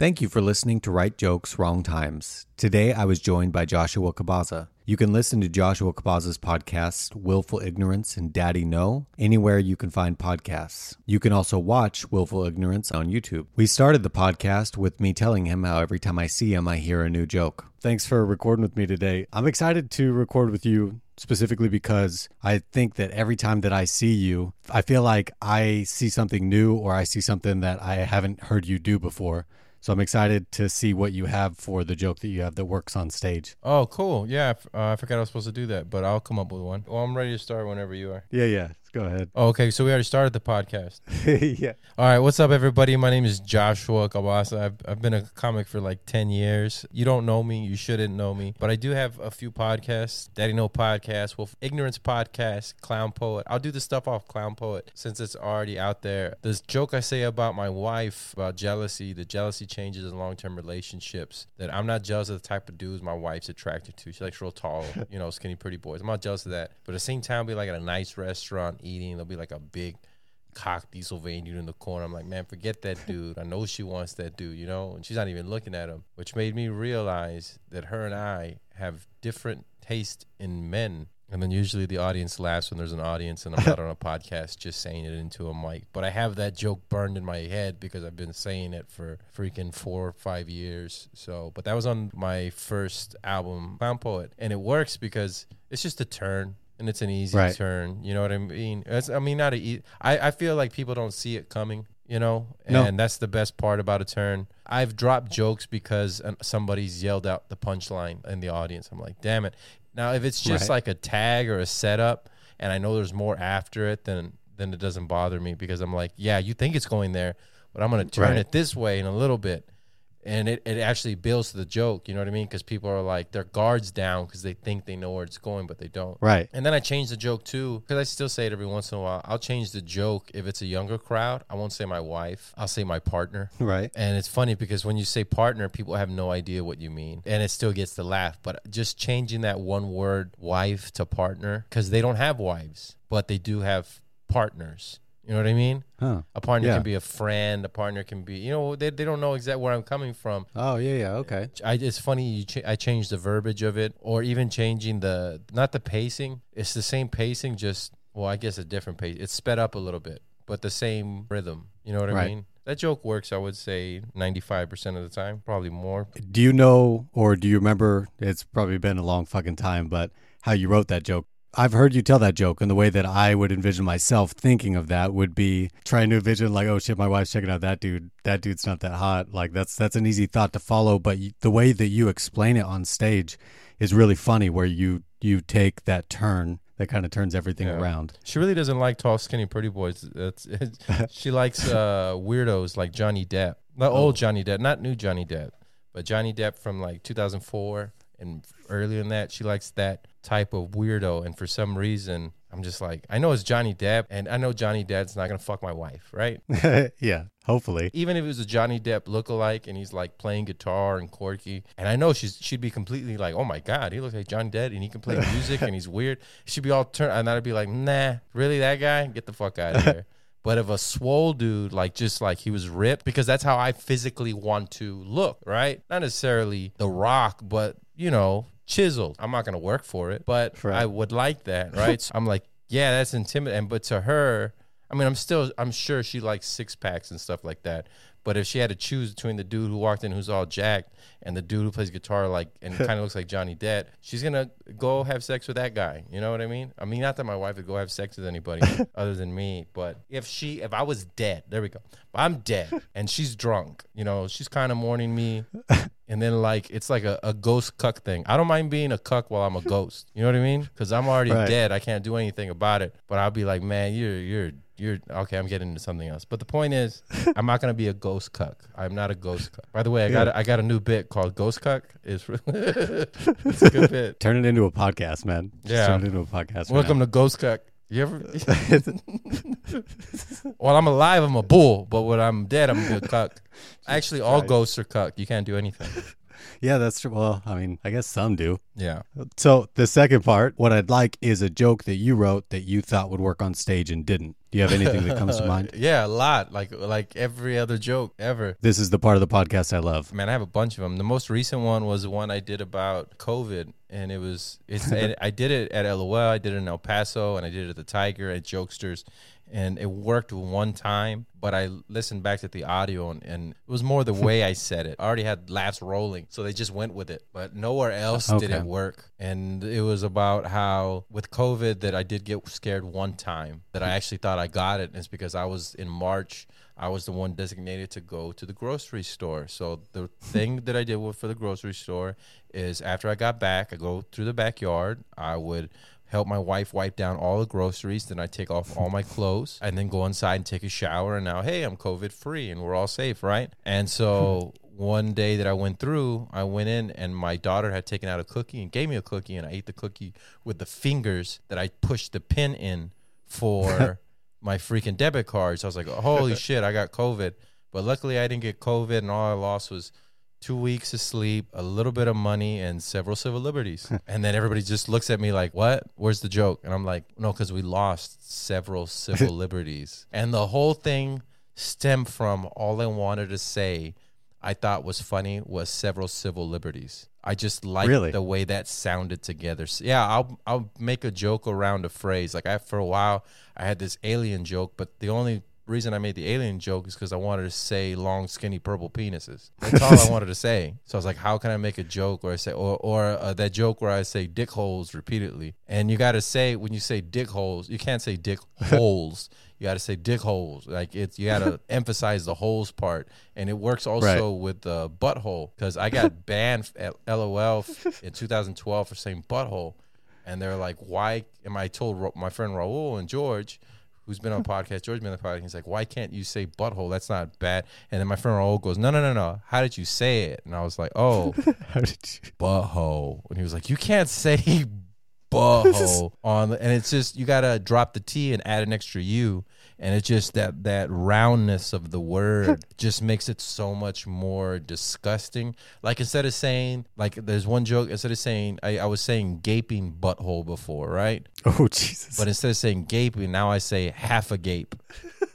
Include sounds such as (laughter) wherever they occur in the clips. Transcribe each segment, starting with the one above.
Thank you for listening to Right Jokes, Wrong Times. Today I was joined by Joshua Cabaza. You can listen to Joshua Cabaza's podcast, Willful Ignorance and Daddy No, anywhere you can find podcasts. You can also watch Willful Ignorance on YouTube. We started the podcast with me telling him how every time I see him, I hear a new joke. Thanks for recording with me today. I'm excited to record with you specifically because I think that every time that I see you, I feel like I see something new or I see something that I haven't heard you do before. So I'm excited to see what you have for the joke that you have that works on stage. Oh, cool. Yeah, uh, I forgot I was supposed to do that, but I'll come up with one. Well, I'm ready to start whenever you are. Yeah, yeah. Go ahead. Oh, okay, so we already started the podcast. (laughs) yeah. All right, what's up, everybody? My name is Joshua Cabaza. I've, I've been a comic for like 10 years. You don't know me, you shouldn't know me, but I do have a few podcasts Daddy No Podcast, Willful Ignorance Podcast, Clown Poet. I'll do the stuff off Clown Poet since it's already out there. This joke I say about my wife, about jealousy, the jealousy changes in long term relationships, that I'm not jealous of the type of dudes my wife's attracted to. She likes real tall, (laughs) you know, skinny, pretty boys. I'm not jealous of that. But at the same time, be like at a nice restaurant eating, there'll be like a big cock Dieselvane dude in the corner. I'm like, man, forget that (laughs) dude. I know she wants that dude, you know? And she's not even looking at him, which made me realize that her and I have different taste in men. And then usually the audience laughs when there's an audience and I'm not (laughs) on a podcast just saying it into a mic. But I have that joke burned in my head because I've been saying it for freaking four or five years. So, but that was on my first album, Clown Poet. And it works because it's just a turn and it's an easy Right. turn. You know what I mean? It's, I mean, not a. E- I I feel like people don't see it coming. You know, and No. that's the best part about a turn. I've dropped jokes because somebody's yelled out the punchline in the audience. I'm like, damn it. Now, if it's just Right. like a tag or a setup, and I know there's more after it, then then it doesn't bother me because I'm like, yeah, you think it's going there, but I'm gonna turn Right. it this way in a little bit and it, it actually builds to the joke you know what i mean because people are like their guards down because they think they know where it's going but they don't Right. and then i change the joke too because i still say it every once in a while i'll change the joke if it's a younger crowd i won't say my wife i'll say my partner Right. and it's funny because when you say partner, people have no idea what you mean. And it still gets the laugh. But just changing that one word, wife, to partner, because they don't have wives, but they do have partners. You know what I mean? Huh. A partner Yeah. can be a friend. A partner can be, you know, they, they don't know exactly where I'm coming from. Oh, yeah, yeah. Okay. I, it's funny you ch- I changed the verbiage of it, or even changing the not the pacing. It's the same pacing, just well, I guess a different pace. It's sped up a little bit, but the same rhythm. You know what I mean? That joke works. I would say ninety five percent of the time, probably more. Do you know or do you remember? It's probably been a long fucking time, but how you wrote that joke? I've heard you tell that joke, and the way that I would envision myself thinking of that would be trying to envision like, oh shit, my wife's checking out that dude. That dude's not that hot. Like that's that's an easy thought to follow, but the way that you explain it on stage is really funny. Where you you take that turn that kind of turns everything Yeah. around. She really doesn't like tall, skinny, pretty boys. That's (laughs) she likes uh, weirdos like Johnny Depp, not old Johnny Depp, not new Johnny Depp, but Johnny Depp from like 2004 and earlier than that. She likes that type of weirdo, and for some reason, I'm just like, I know it's Johnny Depp, and I know Johnny Depp's not gonna fuck my wife, right? (laughs) yeah, hopefully. Even if it was a Johnny Depp lookalike and he's like playing guitar and quirky, and I know she's she'd be completely like, oh my god, he looks like Johnny Depp and he can play (laughs) music and he's weird. She'd be all turned, and I'd be like, nah, really that guy? Get the fuck out of here. (laughs) But if a swole dude, like just like he was ripped, because that's how I physically want to look, right? Not necessarily the rock, but you know, chiseled. I'm not gonna work for it, but Right. I would like that, (laughs) right? so I'm like, yeah, that's intimidating. But to her, I mean, I'm still, I'm sure she likes six packs and stuff like that. But if she had to choose between the dude who walked in who's all jacked and the dude who plays guitar like and (laughs) kind of looks like Johnny Depp, she's gonna go have sex with that guy. You know what I mean? I mean, not that my wife would go have sex with anybody (laughs) other than me, but if she, if I was dead, there we go. I'm dead and she's drunk. You know, she's kind of mourning me. And then like it's like a, a ghost cuck thing. I don't mind being a cuck while I'm a ghost. You know what I mean? Because I'm already Right. dead. I can't do anything about it. But I'll be like, man, you're you're you're okay. I'm getting into something else. But the point is, (laughs) I'm not gonna be a ghost cuck. I'm not a ghost cuck. By the way, I got a, I got a new bit called Ghost Cuck. It's (laughs) it's a good (laughs) bit. Turn it into a podcast, man. Just Yeah. turn it into a podcast. Welcome to Ghost Cuck. You ever? While I'm alive, I'm a bull, but when I'm dead, I'm a cuck. Actually, all ghosts are cuck. You can't do anything. Yeah, that's true. Well, I mean, I guess some do. Yeah. So the second part, what I'd like is a joke that you wrote that you thought would work on stage and didn't. Do you have anything that comes to mind? (laughs) Yeah, a lot. Like like every other joke ever. This is the part of the podcast I love. Man, I have a bunch of them. The most recent one was the one I did about COVID, and it was it's. and (laughs) I did it at LOL, I did it in El Paso, and I did it at the Tiger at Jokesters, and it worked one time. But I listened back to the audio, and, and it was more the (laughs) way I said it. I already had laughs rolling, so they just went with it. But nowhere else did it work, and it was about how with COVID that I did get scared one time that I actually thought I got it. And it's because I was in March. I was the one designated to go to the grocery store. So the (laughs) thing that I did for the grocery store is after I got back, I go through the backyard. I would help my wife wipe down all the groceries. Then I take off all my clothes and then go inside and take a shower. And now, hey, I'm COVID free and we're all safe, right? And so hmm. one day that I went through, I went in and my daughter had taken out a cookie and gave me a cookie, and I ate the cookie with the fingers that I pushed the pin in for (laughs) my freaking debit card. So I was like, holy (laughs) shit, I got COVID. But luckily, I didn't get COVID, and all I lost was two weeks of sleep, a little bit of money, and several civil liberties. (laughs) and then everybody just looks at me like, what? Where's the joke? And I'm like, no, because we lost several civil (laughs) liberties. And the whole thing stemmed from all I wanted to say. I thought was funny was several civil liberties. I just liked Really? the way that sounded together. So, yeah, I'll I'll make a joke around a phrase. Like I for a while I had this alien joke, but the only reason I made the alien joke is because I wanted to say long, skinny, purple penises. That's all I (laughs) wanted to say. So I was like, how can I make a joke where I say, or or uh, that joke where I say dick holes repeatedly? And you got to say when you say dick holes, you can't say dick (laughs) holes. You got to say dick holes. Like it's you got to (laughs) emphasize the holes part, and it works also with the butthole because I got banned at LOL in 2012 for saying butthole, and they're like, "Why?" am I told my friend Raul and George, who's been on podcast, George been on the podcast. He's like, "Why can't you say butthole? That's not bad." And then my friend Raul goes, "No, no, no, no. How did you say it?" And I was like, "Oh, (laughs) How did you? butthole," and he was like, "You can't say." (laughs) Butthole on the, and it's just you gotta drop the T and add an extra U, and it's just that that roundness of the word just makes it so much more disgusting. Like instead of saying like there's one joke instead of saying I, I was saying gaping butthole before, right? (laughs) Oh Jesus! But instead of saying gaping, now I say half a gape,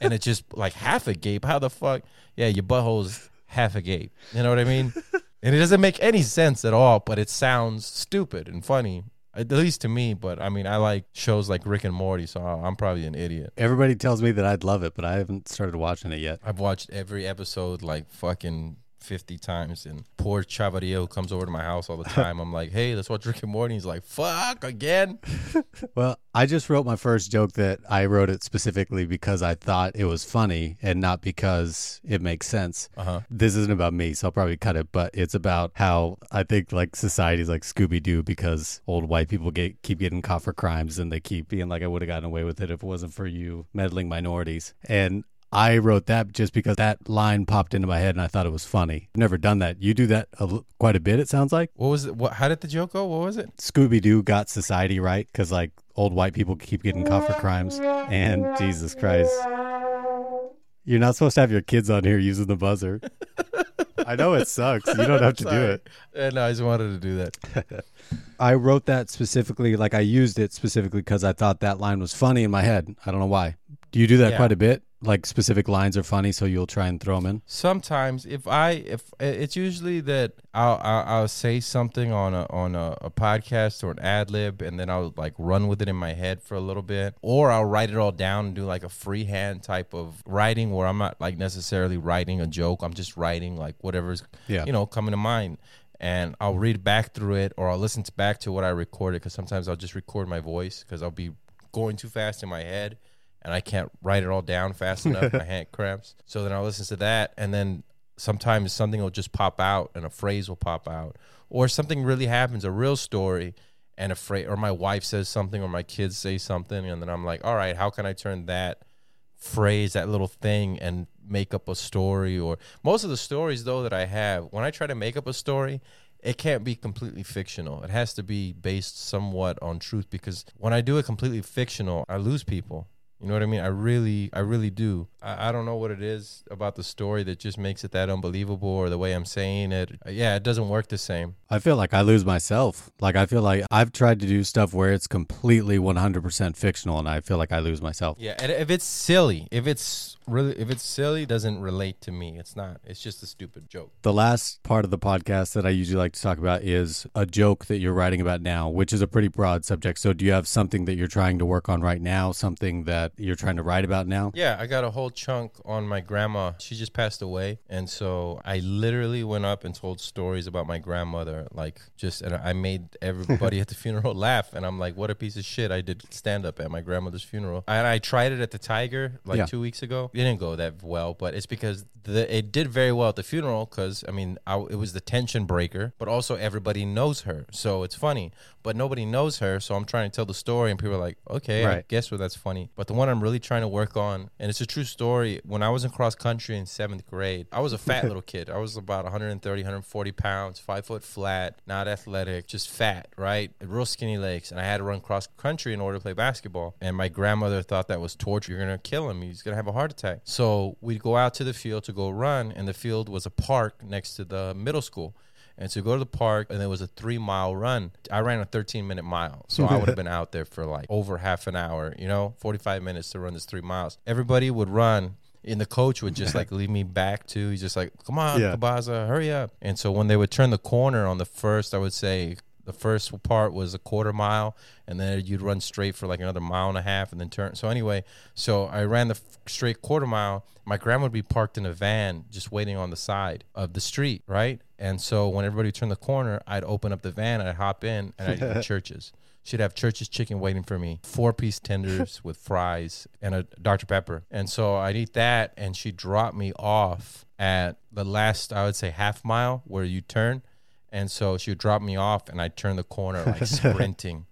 and it's just like half a gape. How the fuck? Yeah, your butthole's half a gape. You know what I mean? (laughs) and it doesn't make any sense at all, but it sounds stupid and funny. At least to me, but I mean, I like shows like Rick and Morty, so I'm probably an idiot. Everybody tells me that I'd love it, but I haven't started watching it yet. I've watched every episode like fucking 50 times, and poor Chavarillo comes over to my house all the time. I'm like, hey, let's watch Rick and Morty. He's like, fuck, again? (laughs) Well, I just wrote my first joke that I wrote it specifically because I thought it was funny and not because it makes sense. Uh huh. This isn't about me, so I'll probably cut it, but it's about how I think like society's like Scooby Doo because old white people get keep getting caught for crimes and they keep being like, I would have gotten away with it if it wasn't for you meddling minorities. And I wrote that just because that line popped into my head and I thought it was funny. I've never done that. You do that a, quite a bit, it sounds like. What was it? What, how did the joke go? What was it? Scooby Doo got society right because like old white people keep getting caught for crimes. And Jesus Christ, you're not supposed to have your kids on here using the buzzer. I know it sucks. You don't have to do it. (laughs) Uh, no, I just wanted to do that. (laughs) I wrote that specifically, like I used it specifically because I thought that line was funny in my head. I don't know why. Do you do that Yeah. quite a bit? Like specific lines are funny, so you'll try and throw them in. Sometimes, if I if it's usually that I'll I'll, I'll say something on a on a, a podcast or an ad lib, and then I'll like run with it in my head for a little bit, or I'll write it all down and do like a freehand type of writing where I'm not like necessarily writing a joke. I'm just writing like whatever's Yeah. you know coming to mind. And I'll read back through it, or I'll listen to back to what I recorded. Because sometimes I'll just record my voice because I'll be going too fast in my head, and I can't write it all down fast enough. my hand (laughs) cramps. So then I'll listen to that, and then sometimes something will just pop out, and a phrase will pop out, or something really happens, a real story, and a phrase, or my wife says something, or my kids say something, and then I'm like, all right, how can I turn that phrase, that little thing, and make up a story? Or most of the stories though that I have, when I try to make up a story. It can't be completely fictional. It has to be based somewhat on truth because when I do it completely fictional, I lose people You know what I mean? I really, I really do. I, I don't know what it is about the story that just makes it that unbelievable or the way I'm saying it. Uh, Yeah, it doesn't work the same. I feel like I lose myself. Like I feel like I've tried to do stuff where it's completely 100% fictional and I feel like I lose myself. Yeah, and if it's silly, if it's really, if it's silly, it doesn't relate to me. It's not. It's just a stupid joke. The last part of the podcast that I usually like to talk about is a joke that you're writing about now, which is a pretty broad subject. So do you have something that you're trying to work on right now, something that you're trying to write about now? Yeah, I got a whole chunk on my grandma. She just passed away, and so I literally went up and told stories about my grandmother. Like, just and I made everybody (laughs) at the funeral laugh. And I'm like, what a piece of shit! I did stand up at my grandmother's funeral, and I tried it at the Tiger like Yeah. two weeks ago. It didn't go that well, but it's because the it did very well at the funeral because I mean I, it was the tension breaker, but also everybody knows her, so it's funny. But nobody knows her, so I'm trying to tell the story, and people are like, okay, I guess what that's funny. But the one I'm really trying to work on, and it's a true story. When I was in cross country in seventh grade, I was a fat (laughs) little kid. I was about 130, 140 pounds, five foot flat, not athletic, just fat, right? Real skinny legs. And I had to run cross country in order to play basketball. And my grandmother thought that was torture. You're going to kill him. He's going to have a heart attack. So we'd go out to the field to go run, and the field was a park next to the middle school. And so go to the park, and there was a three mile run. I ran a 13 minute mile. So I would have been out there for like over half an hour, you know, 45 minutes to run this three miles. Everybody would run. And the coach would just like leave me back to. He's just like, come on, Yeah. Kabaza, hurry up. And so when they would turn the corner on the first, I would say the first part was a quarter mile, and then you'd run straight for like another mile and a half, and then turn. So anyway, so I ran the f- straight quarter mile. My grandma would be parked in a van, just waiting on the side of the street, right? And so when everybody turned the corner, I'd open up the van, I'd hop in, and I'd eat (laughs) Church's. She'd have church's chicken waiting for me, four piece tenders (laughs) with fries and a Dr. Pepper. And so I'd eat that, and she'd drop me off at the last, I would say, half mile where you turn. And so she would drop me off, and I'd turn the corner like (laughs) sprinting,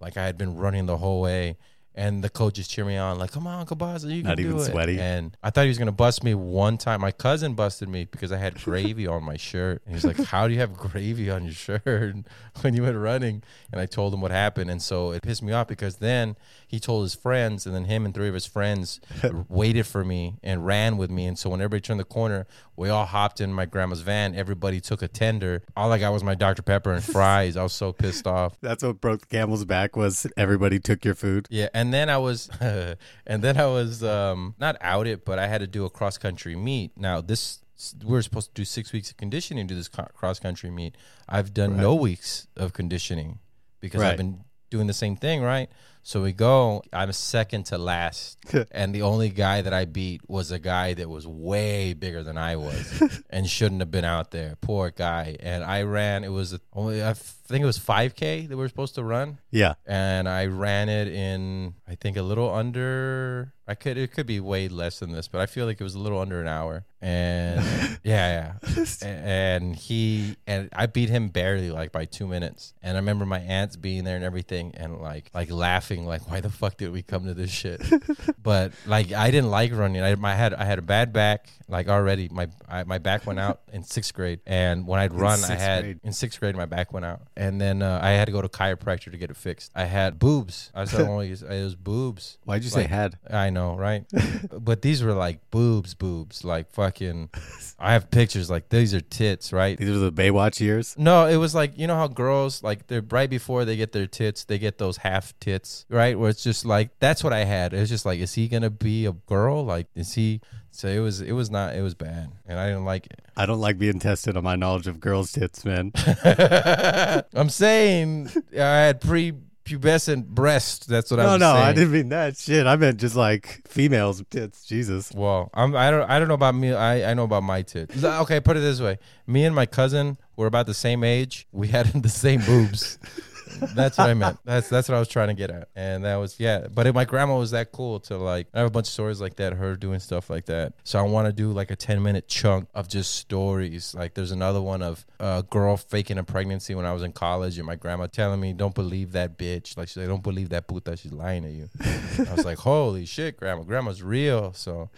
like I had been running the whole way. And the coaches cheer me on, like, "Come on, Kabaza, you Not can do even sweaty. And I thought he was gonna bust me one time. My cousin busted me because I had gravy on my shirt, and he's like, "How do you have gravy on your shirt (laughs) when you went running?" And I told him what happened, and so it pissed me off because then he told his friends, and then him and three of his friends (laughs) waited for me and ran with me. And so when everybody turned the corner, we all hopped in my grandma's van. Everybody took a tender. All I got was my Dr Pepper and fries. I was so pissed off. (laughs) That's what broke the camel's back was everybody took your food. Yeah, and then I was, (laughs) and then I was um, not it, but I had to do a cross country meet. Now this we are supposed to do six weeks of conditioning to this cross country meet. I've done no weeks of conditioning because Right. I've been doing the same thing, right? So we go. I'm second to last, (laughs) and the only guy that I beat was a guy that was way bigger than I was, (laughs) and shouldn't have been out there. Poor guy. And I ran. It was only I think it was 5K that we were supposed to run Yeah. and I ran it in I think a little under I could it could be way less than this, but I feel like it was a little under an hour. And (laughs) yeah, yeah. And he and I beat him barely like by 2 minutes. And I remember my aunts being there and everything and like like laughing like why the fuck did we come to this shit? (laughs) but like I didn't like running. I my had I had a bad back like already my I, my back went out in 6th grade and when I'd run I had grade. in sixth grade, my back went out, and then uh, I had to go to chiropractor to get it fixed. I had boobs. I said (laughs) only it was boobs. Why'd you say Like- had? I know, right? (laughs) but these were like boobs, boobs, like fucking. I have pictures like these are tits, right? These are the Baywatch years. No, it was like you know how girls like they're right before they get their tits, they get those half tits, right? Where it's just like that's what I had. It's just like, is he gonna be a girl? Like, is he? So it was, it was not, it was bad, and I didn't like it. I don't like being tested on my knowledge of girls' tits, man. (laughs) (laughs) I'm saying I had pre-pubescent breast. That's what I no, was no, saying. I didn't mean that shit. I meant just like females' tits. Jesus. Well, I'm, I don't. I don't know about me. I, I know about my tits. Okay, put it this way: me and my cousin were about the same age. We had (laughs) the same boobs. That's what I meant. That's that's what I was trying to get at. And that was yeah. But if my grandma was that cool to like, I have a bunch of stories like that. Her doing stuff like that. So I want to do like a ten minute chunk of just stories. Like there's another one of a girl faking a pregnancy when I was in college, and my grandma telling me, "Don't believe that bitch." Like she's like, "Don't believe that puta. She's lying to you." I was like, "Holy shit, grandma! Grandma's real." So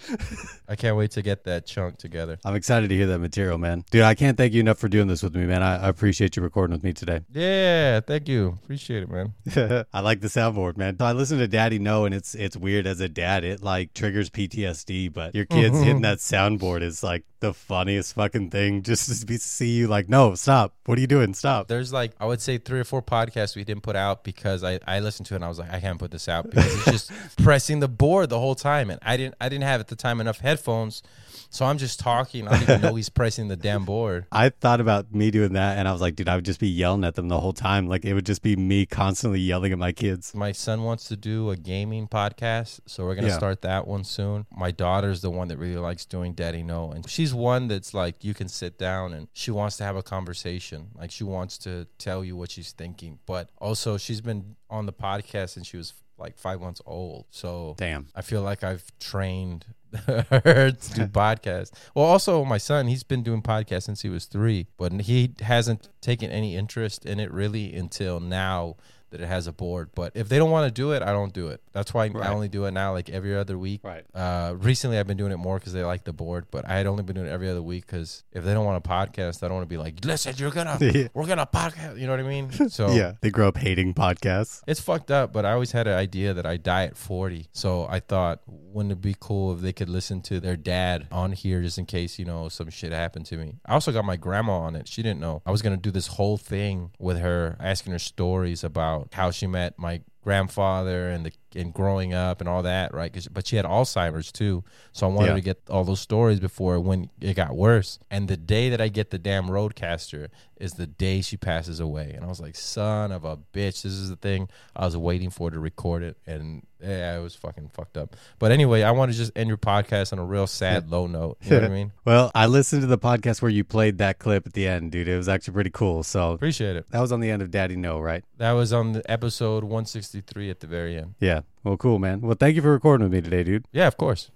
I can't wait to get that chunk together. I'm excited to hear that material, man. Dude, I can't thank you enough for doing this with me, man. I, I appreciate you recording with me today. Yeah, thank you. You. Appreciate it, man. (laughs) I like the soundboard, man. I listen to Daddy No, and it's it's weird as a dad. It like triggers PTSD, but your kids Mm-hmm. hitting that soundboard is like the funniest fucking thing. (laughs) Just to be, see you like, no, stop. What are you doing? Stop. There's like I would say three or four podcasts we didn't put out because I, I listened to it and I was like I can't put this out because it's just (laughs) pressing the board the whole time and I didn't I didn't have at the time enough headphones, so I'm just talking. I don't even know he's pressing the damn board. I thought about me doing that, and I was like, dude, I would just be yelling at them the whole time. Like it would just be me constantly yelling at my kids. My son wants to do a gaming podcast, so we're gonna Yeah. start that one soon. My daughter's the one that really likes doing Daddy No, and she's one that's like you can sit down and she wants to have a conversation. Like she wants to tell you what she's thinking, but also she's been on the podcast since she was like five months old. So Damn. I feel like I've trained her to do (laughs) podcasts. Well, also my son, he's been doing podcasts since he was three, but he hasn't taken any interest in it really until now that it has a board. But if they don't want to do it, I don't do it. That's why Right. I only do it now, like every other week. Right. Uh, recently, I've been doing it more because they like the board, but I had only been doing it every other week because if they don't want a podcast, I don't want to be like, listen, you're gonna, (laughs) Yeah. we're gonna podcast. You know what I mean? (laughs) So Yeah, they grow up hating podcasts. it's fucked up, but I always had an idea that I die at 40. So I thought, wouldn't it be cool if they could listen to their dad on here just in case, you know, some shit happened to me? I also got my grandma on it. She didn't know. I was going to do this whole thing with her, asking her stories about how she met my grandfather and the and growing up and all that, right? 'Cause- but she had Alzheimer's too, so I wanted Yeah. to get all those stories before when it got worse. And the day that I get the damn RODECaster is the day she passes away, and I was like, "Son of a bitch!" This is the thing I was waiting for to record it, and yeah, it was fucking fucked up. But anyway, I want to just end your podcast on a real sad, low note. You know what I (laughs) mean? Well, I listened to the podcast where you played that clip at the end, dude. It was actually pretty cool. So Appreciate it. that was on the end of Daddy No, right? That was on the episode 163 at the very end. Yeah. Well, cool, man. Well, thank you for recording with me today, dude. Yeah, of course.